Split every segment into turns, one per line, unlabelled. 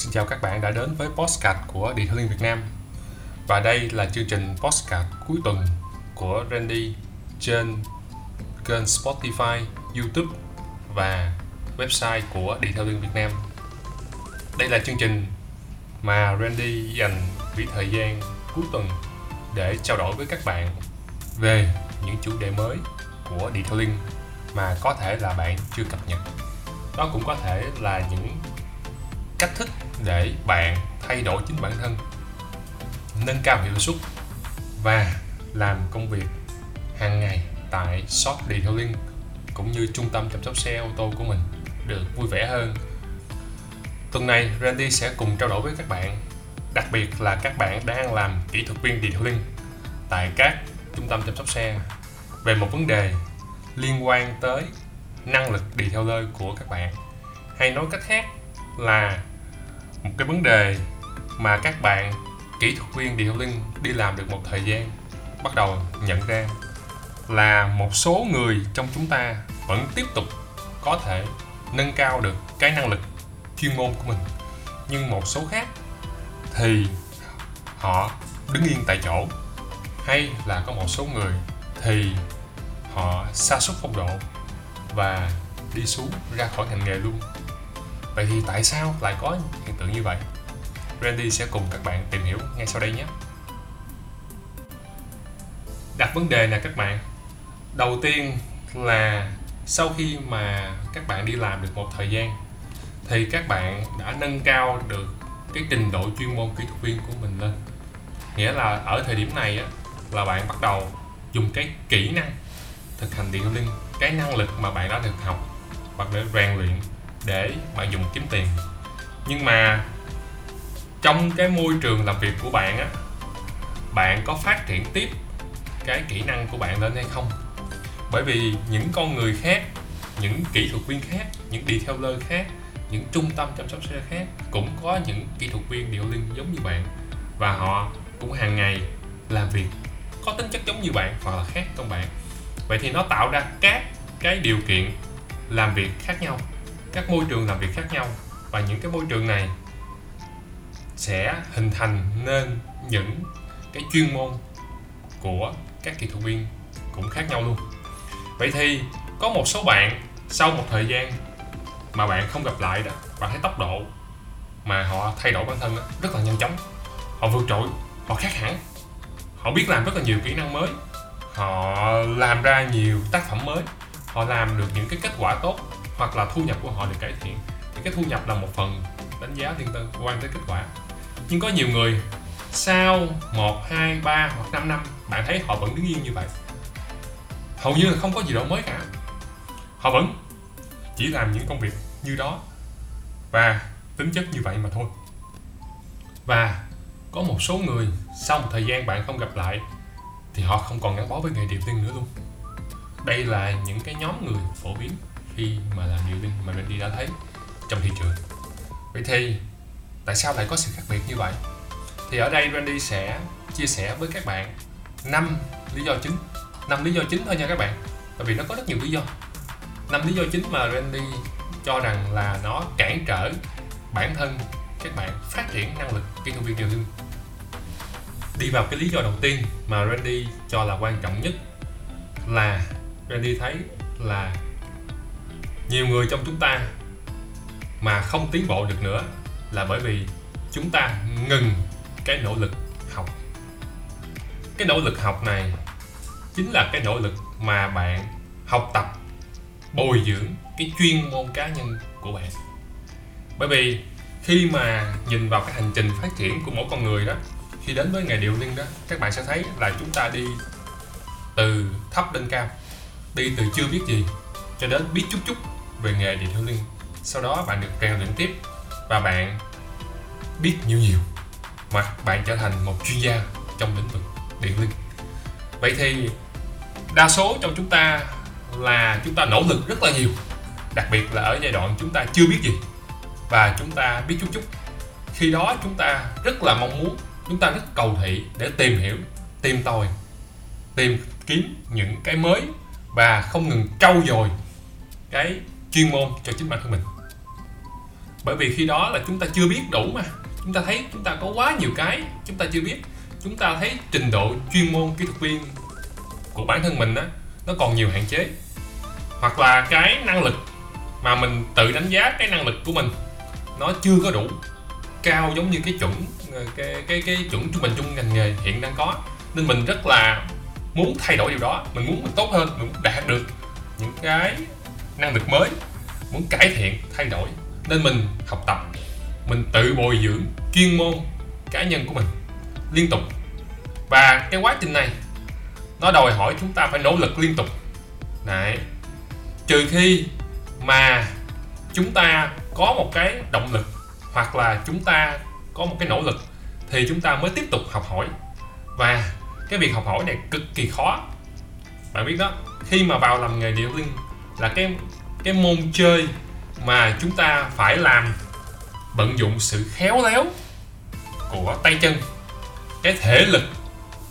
Xin chào các bạn đã đến với Postcard của Detailing Việt Nam. Và đây là chương trình Postcard cuối tuần của Randy trên kênh Spotify, YouTube và website của Detailing Việt Nam. Đây là chương trình mà Randy dành quỹ thời gian cuối tuần để trao đổi với các bạn về những chủ đề mới của Detailing mà có thể là bạn chưa cập nhật. Đó cũng có thể là những cách thức để bạn thay đổi chính bản thân, nâng cao hiệu suất và làm công việc hàng ngày tại shop detailing cũng như trung tâm chăm sóc xe ô tô của mình được vui vẻ hơn. Tuần này, Randy sẽ cùng trao đổi với các bạn, đặc biệt là các bạn đang làm kỹ thuật viên detailing tại các trung tâm chăm sóc xe, về một vấn đề liên quan tới năng lực detailer của các bạn. Hay nói cách khác là một cái vấn đề mà các bạn kỹ thuật viên điều linh đi làm được một thời gian, bắt đầu nhận ra là một số người trong chúng ta vẫn tiếp tục có thể nâng cao được cái năng lực chuyên môn của mình. Nhưng một số khác thì họ đứng yên tại chỗ. Hay là có một số người thì họ sa sút phong độ và đi xuống ra khỏi ngành nghề luôn vậy thì tại sao lại có hiện tượng như vậy? Randy sẽ cùng các bạn tìm hiểu ngay sau đây nhé. Đặt vấn đề nè các bạn. Đầu tiên là sau khi mà các bạn đi làm được một thời gian thì các bạn đã nâng cao được cái trình độ chuyên môn kỹ thuật viên của mình lên. Nghĩa là ở thời điểm này á, là bạn bắt đầu dùng cái kỹ năng thực hành điện linh cái năng lực mà bạn đã được học hoặc để rèn luyện để bạn dùng kiếm tiền. Nhưng mà trong cái môi trường làm việc của bạn á, bạn có phát triển tiếp cái kỹ năng của bạn lên hay không? Bởi vì những con người khác, những kỹ thuật viên khác, những detailer khác, những trung tâm chăm sóc xe khác cũng có những kỹ thuật viên điều linh giống như bạn. Và họ cũng hàng ngày làm việc có tính chất giống như bạn hoặc là khác trong bạn. Vậy thì nó tạo ra các cái điều kiện làm việc khác nhau các môi trường làm việc khác nhau và những cái môi trường này sẽ hình thành nên những cái chuyên môn của các kỹ thuật viên cũng khác nhau luôn. Vậy thì có một số bạn sau một thời gian mà bạn không gặp lại đó bạn thấy tốc độ mà họ thay đổi bản thân đó, rất là nhanh chóng. Họ vượt trội họ khác hẳn. Họ biết làm rất là nhiều kỹ năng mới. Họ làm ra nhiều tác phẩm mới. Họ làm được những cái kết quả tốt hoặc là thu nhập của họ được cải thiện thì cái thu nhập là một phần đánh giá liên tân quan tới kết quả. Nhưng có nhiều người sau 1, 2, 3 hoặc 5 năm bạn thấy họ vẫn đứng yên như vậy. Hầu như là không có gì đổi mới cả. Họ vẫn chỉ làm những công việc như đó và tính chất như vậy mà thôi. Và có một số người sau một thời gian bạn không gặp lại thì họ không còn gắn bó với nghề điệp tiên nữa luôn. Đây là những cái nhóm người phổ biến khi mà làm nhiều tiên mà mình đi đã thấy trong thị trường. Vậy thì tại sao lại có sự khác biệt như vậy? Thì ở đây Randy sẽ chia sẻ với các bạn năm lý do chính. Năm lý do chính thôi nha các bạn, tại vì nó có rất nhiều lý do. Năm lý do chính mà Randy cho rằng là nó cản trở bản thân các bạn phát triển năng lực kỹ thuật viên điều lương đi vào cái lý do đầu tiên mà Randy cho là quan trọng nhất là Randy thấy là nhiều người trong chúng ta mà không tiến bộ được nữa là bởi vì chúng ta ngừng cái nỗ lực học. Cái nỗ lực học này chính là cái nỗ lực mà bạn học tập, bồi dưỡng cái chuyên môn cá nhân của bạn. Bởi vì khi mà nhìn vào cái hành trình phát triển của mỗi con người đó, khi đến với nghề điều liên đó, các bạn sẽ thấy là chúng ta đi từ thấp đến cao, đi từ chưa biết gì cho đến biết chút chút về nghề điện thoại liên sau đó bạn được rèn luyện tiếp và bạn biết nhiều nhiều mà bạn trở thành một chuyên gia trong lĩnh vực điện linh. Vậy thì đa số trong chúng ta là chúng ta nỗ lực rất là nhiều, đặc biệt là ở giai đoạn chúng ta chưa biết gì và chúng ta biết chút chút. Khi đó chúng ta rất là mong muốn, chúng ta rất cầu thị để tìm hiểu, tìm tòi, tìm kiếm những cái mới và không ngừng trau dồi cái chuyên môn cho chính bản thân mình. Bởi vì khi đó là chúng ta chưa biết đủ mà. Chúng ta thấy chúng ta có quá nhiều cái chúng ta chưa biết. Chúng ta thấy trình độ chuyên môn, kỹ thuật viên của bản thân mình á, nó còn nhiều hạn chế. Hoặc là cái năng lực mà mình tự đánh giá cái năng lực của mình, nó chưa có đủ cao giống như cái chuẩn ờ, cái cái cái chuẩn trung bình chung ngành nghề hiện đang có. Nên mình rất là muốn thay đổi điều đó. Mình muốn mình tốt hơn, mình muốn đạt được những cái năng lực mới, muốn cải thiện, thay đổi, nên mình học tập. Mình tự bồi dưỡng chuyên môn cá nhân của mình liên tục. Và cái quá trình này, nó đòi hỏi chúng ta phải nỗ lực liên tục. Đấy. trừ khi mà chúng ta có một cái động lực hoặc là chúng ta có một cái nỗ lực, thì chúng ta mới tiếp tục học hỏi. Và cái việc học hỏi này cực kỳ khó. Bạn biết đó, khi mà vào làm nghề điệu linh là cái cái môn chơi mà chúng ta phải làm vận dụng sự khéo léo của tay chân, cái thể lực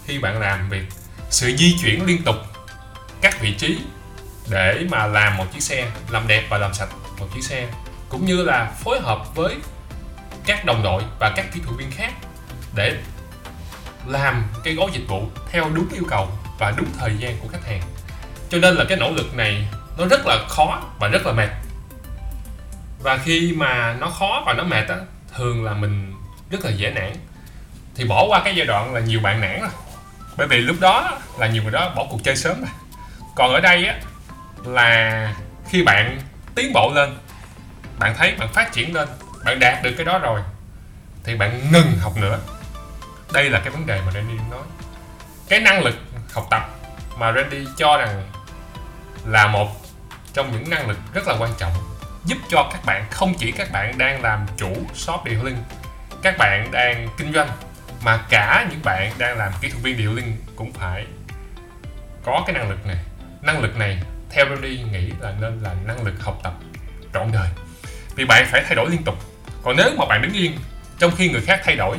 khi bạn làm việc, sự di chuyển liên tục các vị trí để mà làm một chiếc xe, làm đẹp và làm sạch một chiếc xe, cũng như là phối hợp với các đồng đội và các kỹ thuật viên khác để làm cái gói dịch vụ theo đúng yêu cầu và đúng thời gian của khách hàng. Cho nên là cái nỗ lực này nó rất là khó và rất là mệt. Và khi mà nó khó và nó mệt á, thường là mình rất là dễ nản. Thì bỏ qua cái giai đoạn là nhiều bạn nản rồi. Bởi vì lúc đó là nhiều người đó bỏ cuộc chơi sớm rồi. Còn ở đây á, là khi bạn tiến bộ lên, bạn thấy bạn phát triển lên, bạn đạt được cái đó rồi, thì bạn ngừng học nữa. Đây là cái vấn đề mà Randy nói. Cái năng lực học tập mà Randy cho rằng là một trong những năng lực rất là quan trọng, giúp cho các bạn, không chỉ các bạn đang làm chủ shop điều linh, các bạn đang kinh doanh, mà cả những bạn đang làm kỹ thuật viên điều linh cũng phải có cái năng lực này. Năng lực này theo Randy nghĩ là nên là năng lực học tập trọn đời. Vì bạn phải thay đổi liên tục. Còn nếu mà bạn đứng yên, trong khi người khác thay đổi,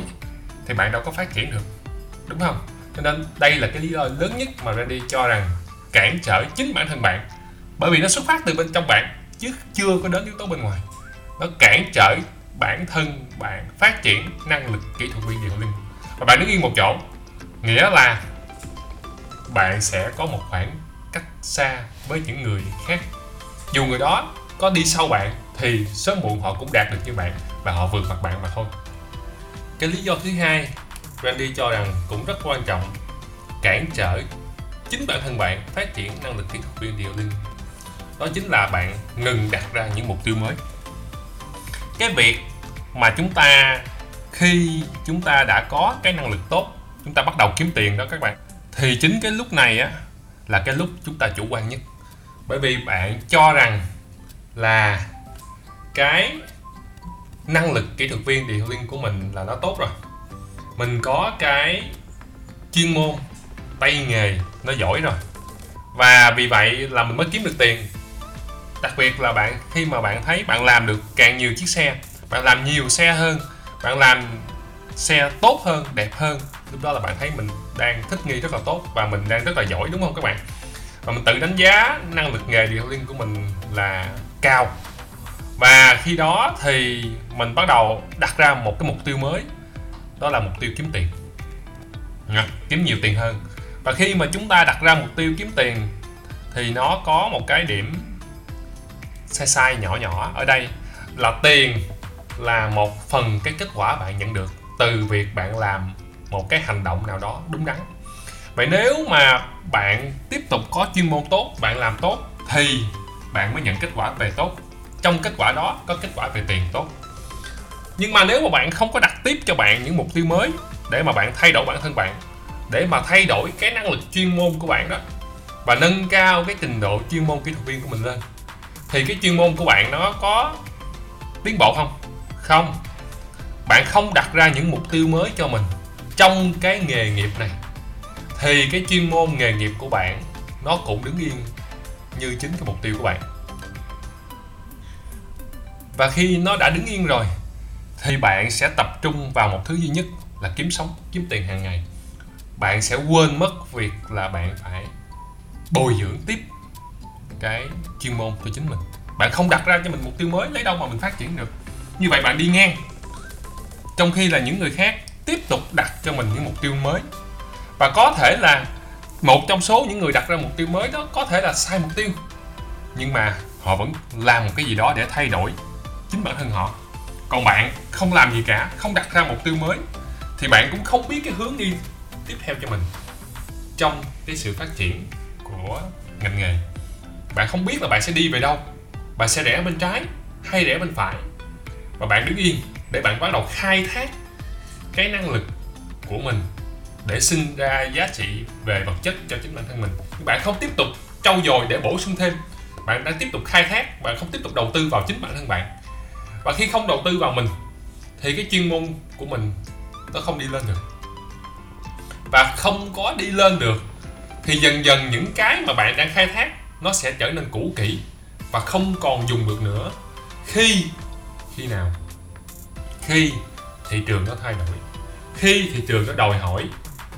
thì bạn đâu có phát triển được. Đúng không? Cho nên đây là cái lý do lớn nhất mà Randy cho rằng cản trở chính bản thân bạn bởi vì nó xuất phát từ bên trong bạn, chứ chưa có đến yếu tố bên ngoài. Nó cản trở bản thân bạn phát triển năng lực kỹ thuật viên điều linh. Và bạn đứng yên một chỗ, nghĩa là bạn sẽ có một khoảng cách xa với những người khác. Dù người đó có đi sau bạn, thì sớm muộn họ cũng đạt được như bạn và họ vượt mặt bạn mà thôi. Cái lý do thứ hai Randy cho rằng cũng rất quan trọng, cản trở chính bản thân bạn phát triển năng lực kỹ thuật viên điều linh đó chính là bạn ngừng đặt ra những mục tiêu mới. Cái việc mà chúng ta, khi chúng ta đã có cái năng lực tốt, chúng ta bắt đầu kiếm tiền đó các bạn, thì chính cái lúc này á là cái lúc chúng ta chủ quan nhất. Bởi vì bạn cho rằng là cái năng lực kỹ thuật viên điều liên của mình là nó tốt rồi. Mình có cái chuyên môn, tay nghề nó giỏi rồi. Và vì vậy là mình mới kiếm được tiền đặc biệt là bạn khi mà bạn thấy bạn làm được càng nhiều chiếc xe bạn làm nhiều xe hơn bạn làm xe tốt hơn đẹp hơn lúc đó là bạn thấy mình đang thích nghi rất là tốt và mình đang rất là giỏi đúng không các bạn? Và mình tự đánh giá năng lực nghề điều linh của mình là cao. Và khi đó thì mình bắt đầu đặt ra một cái mục tiêu mới đó là mục tiêu kiếm tiền. Nha, kiếm nhiều tiền hơn. Và khi mà chúng ta đặt ra mục tiêu kiếm tiền thì nó có một cái điểm sai sai nhỏ nhỏ. Ở đây là tiền là một phần cái kết quả bạn nhận được từ việc bạn làm một cái hành động nào đó đúng đắn. Vậy nếu mà bạn tiếp tục có chuyên môn tốt, bạn làm tốt thì bạn mới nhận kết quả về tốt. Trong kết quả đó có kết quả về tiền tốt. Nhưng mà nếu mà bạn không có đặt tiếp cho bạn những mục tiêu mới để mà bạn thay đổi bản thân bạn, để mà thay đổi cái năng lực chuyên môn của bạn đó và nâng cao cái trình độ chuyên môn kỹ thuật viên của mình lên thì cái chuyên môn của bạn nó có tiến bộ không? Không. Bạn không đặt ra những mục tiêu mới cho mình trong cái nghề nghiệp này. Thì cái chuyên môn nghề nghiệp của bạn nó cũng đứng yên như chính cái mục tiêu của bạn. Và khi nó đã đứng yên rồi, thì bạn sẽ tập trung vào một thứ duy nhất là kiếm sống, kiếm tiền hàng ngày. Bạn sẽ quên mất việc là bạn phải bồi dưỡng tiếp cái chuyên môn của chính mình. Bạn không đặt ra cho mình mục tiêu mới lấy đâu mà mình phát triển được. Như vậy bạn đi ngang. Trong khi là những người khác tiếp tục đặt cho mình những mục tiêu mới. Và có thể là một trong số những người đặt ra mục tiêu mới đó có thể là sai mục tiêu. Nhưng mà họ vẫn làm một cái gì đó để thay đổi chính bản thân họ. Còn bạn không làm gì cả, không đặt ra mục tiêu mới, thì bạn cũng không biết cái hướng đi tiếp theo cho mình trong cái sự phát triển của ngành nghề bạn không biết là bạn sẽ đi về đâu. Bạn sẽ rẽ bên trái hay rẽ bên phải. Và bạn đứng yên để bạn bắt đầu khai thác cái năng lực của mình để sinh ra giá trị về vật chất cho chính bản thân mình. Bạn không tiếp tục trau dồi để bổ sung thêm. Bạn đang tiếp tục khai thác, bạn không tiếp tục đầu tư vào chính bản thân bạn. Và khi không đầu tư vào mình, thì cái chuyên môn của mình nó không đi lên được. Và không có đi lên được, thì dần dần những cái mà bạn đang khai thác nó sẽ trở nên cũ kỹ và không còn dùng được nữa. Khi khi nào? Khi thị trường nó thay đổi. Khi thị trường nó đòi hỏi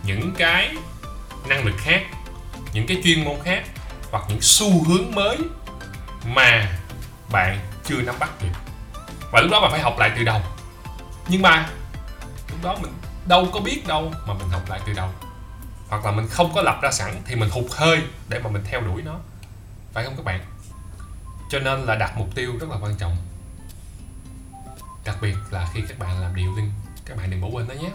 những cái năng lực khác, những cái chuyên môn khác hoặc những xu hướng mới mà bạn chưa nắm bắt kịp và lúc đó bạn phải học lại từ đầu. Nhưng mà lúc đó mình đâu có biết đâu mà mình học lại từ đầu. Hoặc là mình không có lập ra sẵn thì mình hụt hơi để mà mình theo đuổi nó phải không các bạn? Cho nên là đặt mục tiêu rất là quan trọng. Đặc biệt là khi các bạn làm điều linh các bạn đừng bỏ quên đó nhé.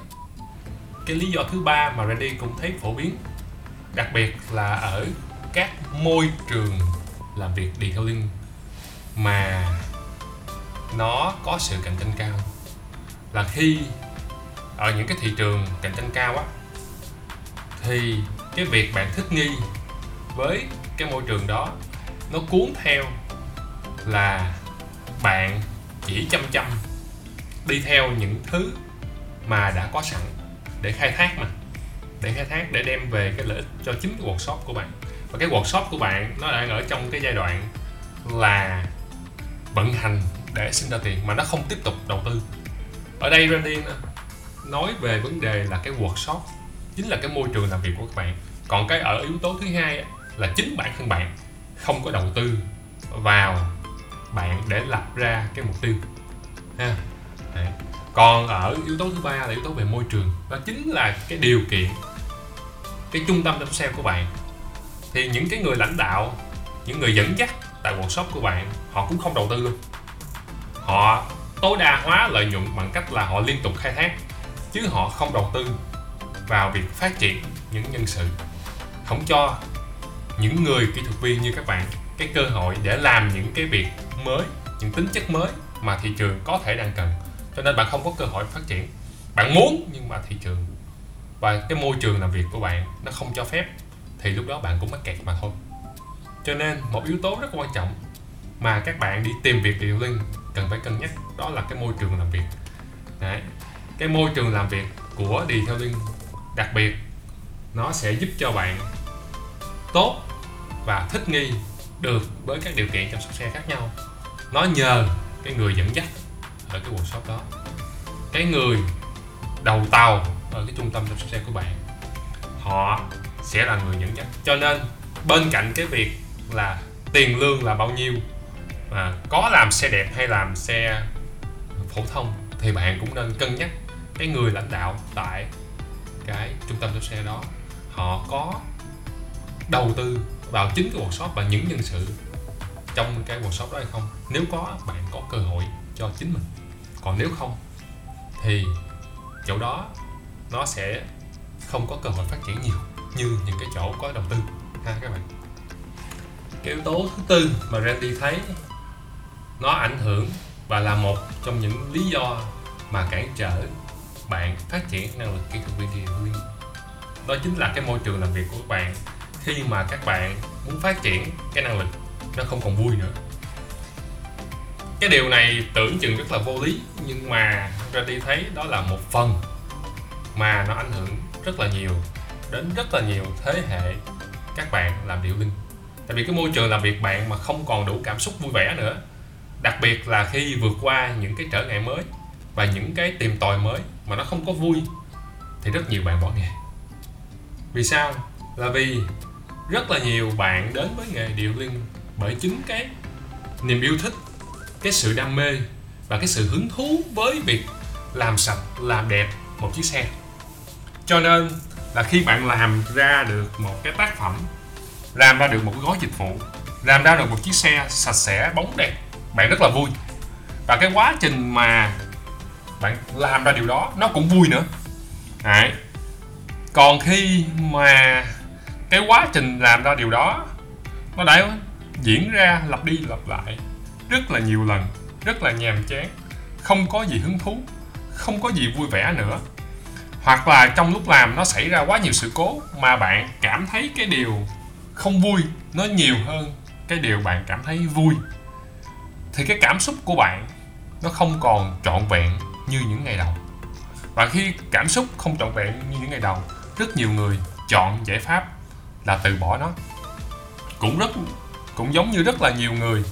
Cái lý do thứ ba mà Randy cũng thấy phổ biến, đặc biệt là ở các môi trường làm việc detailing mà nó có sự cạnh tranh cao. Là khi ở những cái thị trường cạnh tranh cao á, thì cái việc bạn thích nghi với cái môi trường đó nó cuốn theo là bạn chỉ chăm chăm đi theo những thứ mà đã có sẵn để khai thác mà, để khai thác, để đem về cái lợi ích cho chính cái workshop của bạn. Và cái workshop của bạn nó đang ở trong cái giai đoạn là vận hành để sinh ra tiền mà nó không tiếp tục đầu tư. Ở đây Randy nói về vấn đề là cái workshop chính là cái môi trường làm việc của các bạn. Còn cái ở yếu tố thứ hai là chính bản thân bạn không có đầu tư vào bạn để lập ra cái mục tiêu, ha. Đấy. còn ở yếu tố thứ ba là yếu tố về môi trường. Đó chính là cái điều kiện, cái trung tâm chăm sale của bạn. Thì những cái người lãnh đạo, những người dẫn dắt tại workshop của bạn, họ cũng không đầu tư luôn. Họ tối đa hóa lợi nhuận bằng cách là họ liên tục khai thác, chứ họ không đầu tư vào việc phát triển những nhân sự. Không cho những người kỹ thuật viên như các bạn, cái cơ hội để làm những cái việc mới, những tính chất mới mà thị trường có thể đang cần. Cho nên bạn không có cơ hội phát triển. Bạn muốn nhưng mà thị trường và cái môi trường làm việc của bạn nó không cho phép, thì lúc đó bạn cũng mắc kẹt mà thôi. Cho nên một yếu tố rất quan trọng mà các bạn đi tìm việc điều linh cần phải cân nhắc, đó là cái môi trường làm việc. Đấy. cái môi trường làm việc của detailing đặc biệt, nó sẽ giúp cho bạn tốt và thích nghi được với các điều kiện chăm sóc xe khác nhau. Nó nhờ cái người dẫn dắt ở cái workshop đó. Cái người đầu tàu ở cái trung tâm chăm sóc xe của bạn, họ sẽ là người dẫn dắt. Cho nên, bên cạnh cái việc là tiền lương là bao nhiêu mà có làm xe đẹp hay làm xe phổ thông thì bạn cũng nên cân nhắc cái người lãnh đạo tại cái trung tâm sửa xe đó. Họ có đầu tư vào chính cái workshop và những nhân sự trong cái workshop đó hay không. Nếu có, bạn có cơ hội cho chính mình. Còn nếu không, thì chỗ đó nó sẽ không có cơ hội phát triển nhiều như những cái chỗ có đầu tư. Ha, các bạn. Cái yếu tố thứ tư mà Randy thấy nó ảnh hưởng và là một trong những lý do mà cản trở bạn phát triển năng lực kỹ thuật viên đó chính là cái môi trường làm việc của các bạn khi mà các bạn muốn phát triển cái năng lực nó không còn vui nữa. Cái điều này tưởng chừng rất là vô lý, nhưng mà ra đi thấy đó là một phần mà nó ảnh hưởng rất là nhiều đến rất là nhiều thế hệ các bạn làm điệu linh. Tại vì cái môi trường làm việc bạn mà không còn đủ cảm xúc vui vẻ nữa, đặc biệt là khi vượt qua những cái trở ngại mới và những cái tìm tòi mới mà nó không có vui, thì rất nhiều bạn bỏ nghề. Vì sao? Là vì rất là nhiều bạn đến với nghề điệu linh bởi chính cái niềm yêu thích, cái sự đam mê và cái sự hứng thú với việc làm sạch, làm đẹp một chiếc xe. Cho nên là khi bạn làm ra được một cái tác phẩm, làm ra được một cái gói dịch vụ, làm ra được một chiếc xe sạch sẽ, bóng đẹp, bạn rất là vui. Và cái quá trình mà bạn làm ra điều đó, nó cũng vui nữa. Đấy. còn khi mà cái quá trình làm ra điều đó, nó đã diễn ra lặp đi lặp lại rất là nhiều lần, rất là nhàm chán, không có gì hứng thú, không có gì vui vẻ nữa. Hoặc là trong lúc làm nó xảy ra quá nhiều sự cố mà bạn cảm thấy cái điều không vui nó nhiều hơn cái điều bạn cảm thấy vui, thì cái cảm xúc của bạn nó không còn trọn vẹn như những ngày đầu. Và khi cảm xúc không trọn vẹn như những ngày đầu, rất nhiều người chọn giải pháp là từ bỏ nó. Cũng rất, cũng giống như rất là nhiều người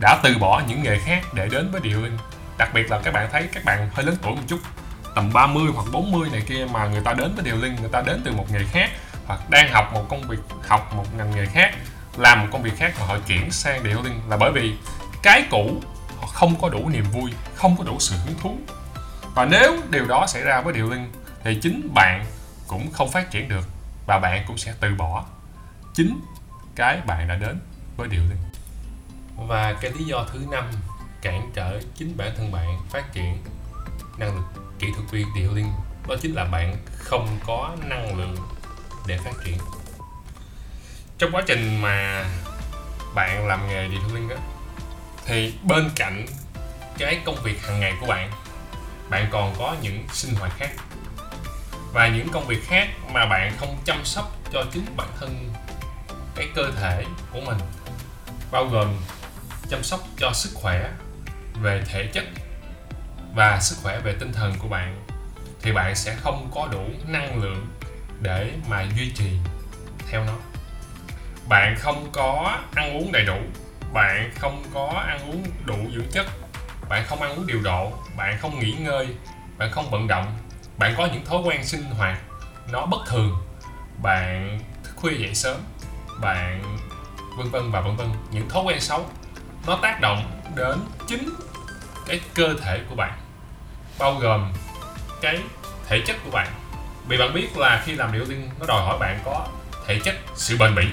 đã từ bỏ những nghề khác để đến với điệu linh. Đặc biệt là các bạn thấy các bạn hơi lớn tuổi một chút, tầm 30 hoặc 40 này kia mà người ta đến với điều linh, người ta đến từ một nghề khác hoặc đang học một công việc, học một ngành nghề khác, làm một công việc khác mà họ chuyển sang điều linh là bởi vì cái cũ họ không có đủ niềm vui, không có đủ sự hứng thú. Và nếu điều đó xảy ra với điều linh thì chính bạn cũng không phát triển được và bạn cũng sẽ từ bỏ chính cái bạn đã đến với điều này. Và cái lý do thứ năm cản trở chính bản thân bạn phát triển năng lực kỹ thuật viên điều liên đó chính là bạn không có năng lượng để phát triển. Trong quá trình mà bạn làm nghề điều linh đó thì bên cạnh cái công việc hàng ngày của bạn bạn còn có những sinh hoạt khác và những công việc khác mà bạn không chăm sóc cho chính bản thân cái cơ thể của mình, bao gồm chăm sóc cho sức khỏe về thể chất và sức khỏe về tinh thần của bạn, thì bạn sẽ không có đủ năng lượng để mà duy trì theo nó. Bạn không có ăn uống đầy đủ, bạn không có ăn uống đủ dưỡng chất, bạn không ăn uống điều độ, bạn không nghỉ ngơi, bạn không vận động bạn có những thói quen sinh hoạt nó bất thường, bạn thức khuya dậy sớm, bạn vân vân và vân vân. Những thói quen xấu nó tác động đến chính cái cơ thể của bạn, bao gồm cái thể chất của bạn. Vì bạn biết là khi làm điệu tiên nó đòi hỏi bạn có thể chất, sự bền bỉ,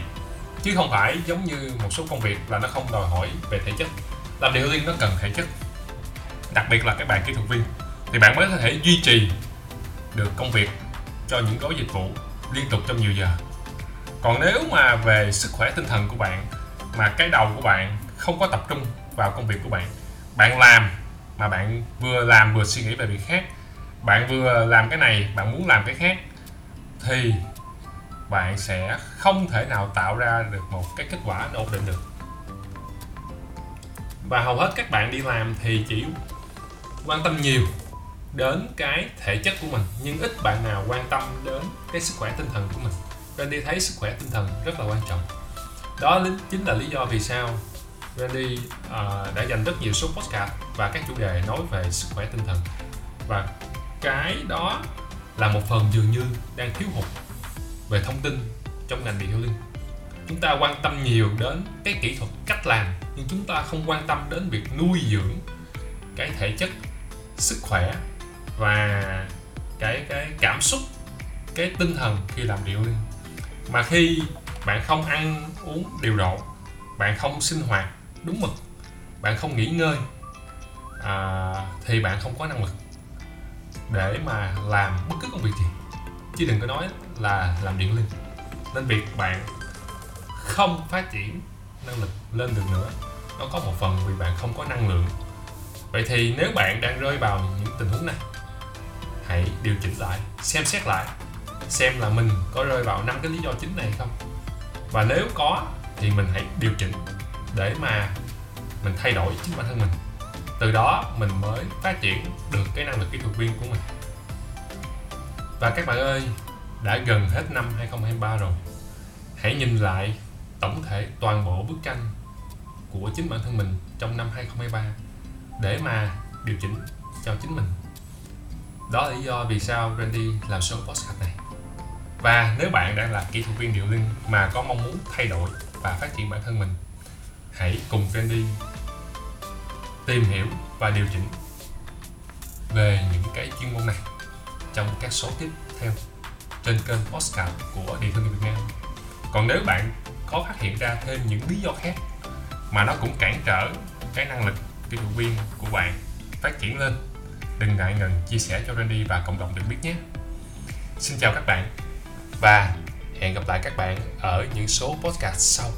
chứ không phải giống như một số công việc là nó không đòi hỏi về thể chất. Làm điệu tiên nó cần thể chất, đặc biệt là các bạn kỹ thuật viên, thì bạn mới có thể duy trì được công việc cho những gói dịch vụ liên tục trong nhiều giờ. Còn nếu mà về sức khỏe tinh thần của bạn, mà cái đầu của bạn không có tập trung vào công việc của bạn bạn làm mà bạn vừa làm vừa suy nghĩ về việc khác, bạn vừa làm cái này, bạn muốn làm cái khác, thì bạn sẽ không thể nào tạo ra được một cái kết quả ổn định được. Và hầu hết các bạn đi làm thì chỉ quan tâm nhiều đến cái thể chất của mình. Nhưng ít bạn nào quan tâm đến cái sức khỏe tinh thần của mình. Randy thấy sức khỏe tinh thần rất là quan trọng. Đó chính là lý do vì sao Randy uh, đã dành rất nhiều số podcast và các chủ đề nói về sức khỏe tinh thần. Và cái đó là một phần dường như đang thiếu hụt về thông tin trong ngành điện healing. Chúng ta quan tâm nhiều đến cái kỹ thuật cách làm nhưng chúng ta không quan tâm đến việc nuôi dưỡng cái thể chất sức khỏe và cái cái cảm xúc cái tinh thần khi làm điều linh mà khi bạn không ăn uống điều độ bạn không sinh hoạt đúng mực bạn không nghỉ ngơi à, thì bạn không có năng lực để mà làm bất cứ công việc gì. Chứ đừng có nói là làm điện linh nên việc bạn không phát triển năng lực lên được nữa nó có một phần vì bạn không có năng lượng. Vậy thì nếu bạn đang rơi vào những tình huống này hãy điều chỉnh lại, xem xét lại, xem là mình có rơi vào năm cái lý do chính này không. Và nếu có thì mình hãy điều chỉnh để mà mình thay đổi chính bản thân mình. Từ đó mình mới phát triển được cái năng lực kỹ thuật viên của mình. Và các bạn ơi, đã gần hết năm 2023 rồi. Hãy nhìn lại tổng thể toàn bộ bức tranh của chính bản thân mình trong năm 2023 để mà điều chỉnh cho chính mình đó là lý do vì sao Randy làm show podcast này và nếu bạn đang là kỹ thuật viên điệu linh mà có mong muốn thay đổi và phát triển bản thân mình, hãy cùng Randy tìm hiểu và điều chỉnh về những cái chuyên môn này trong các số tiếp theo trên kênh podcast của Điện thương Việt Nam. Còn nếu bạn có phát hiện ra thêm những lý do khác mà nó cũng cản trở cái năng lực kỹ thuật viên của bạn phát triển lên đừng ngại ngần chia sẻ cho Randy và cộng đồng được biết nhé. Xin chào các bạn và hẹn gặp lại các bạn ở những số podcast sau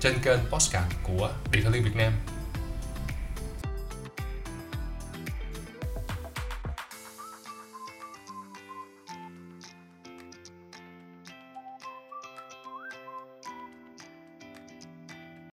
trên kênh podcast của Điện Liên Việt Nam.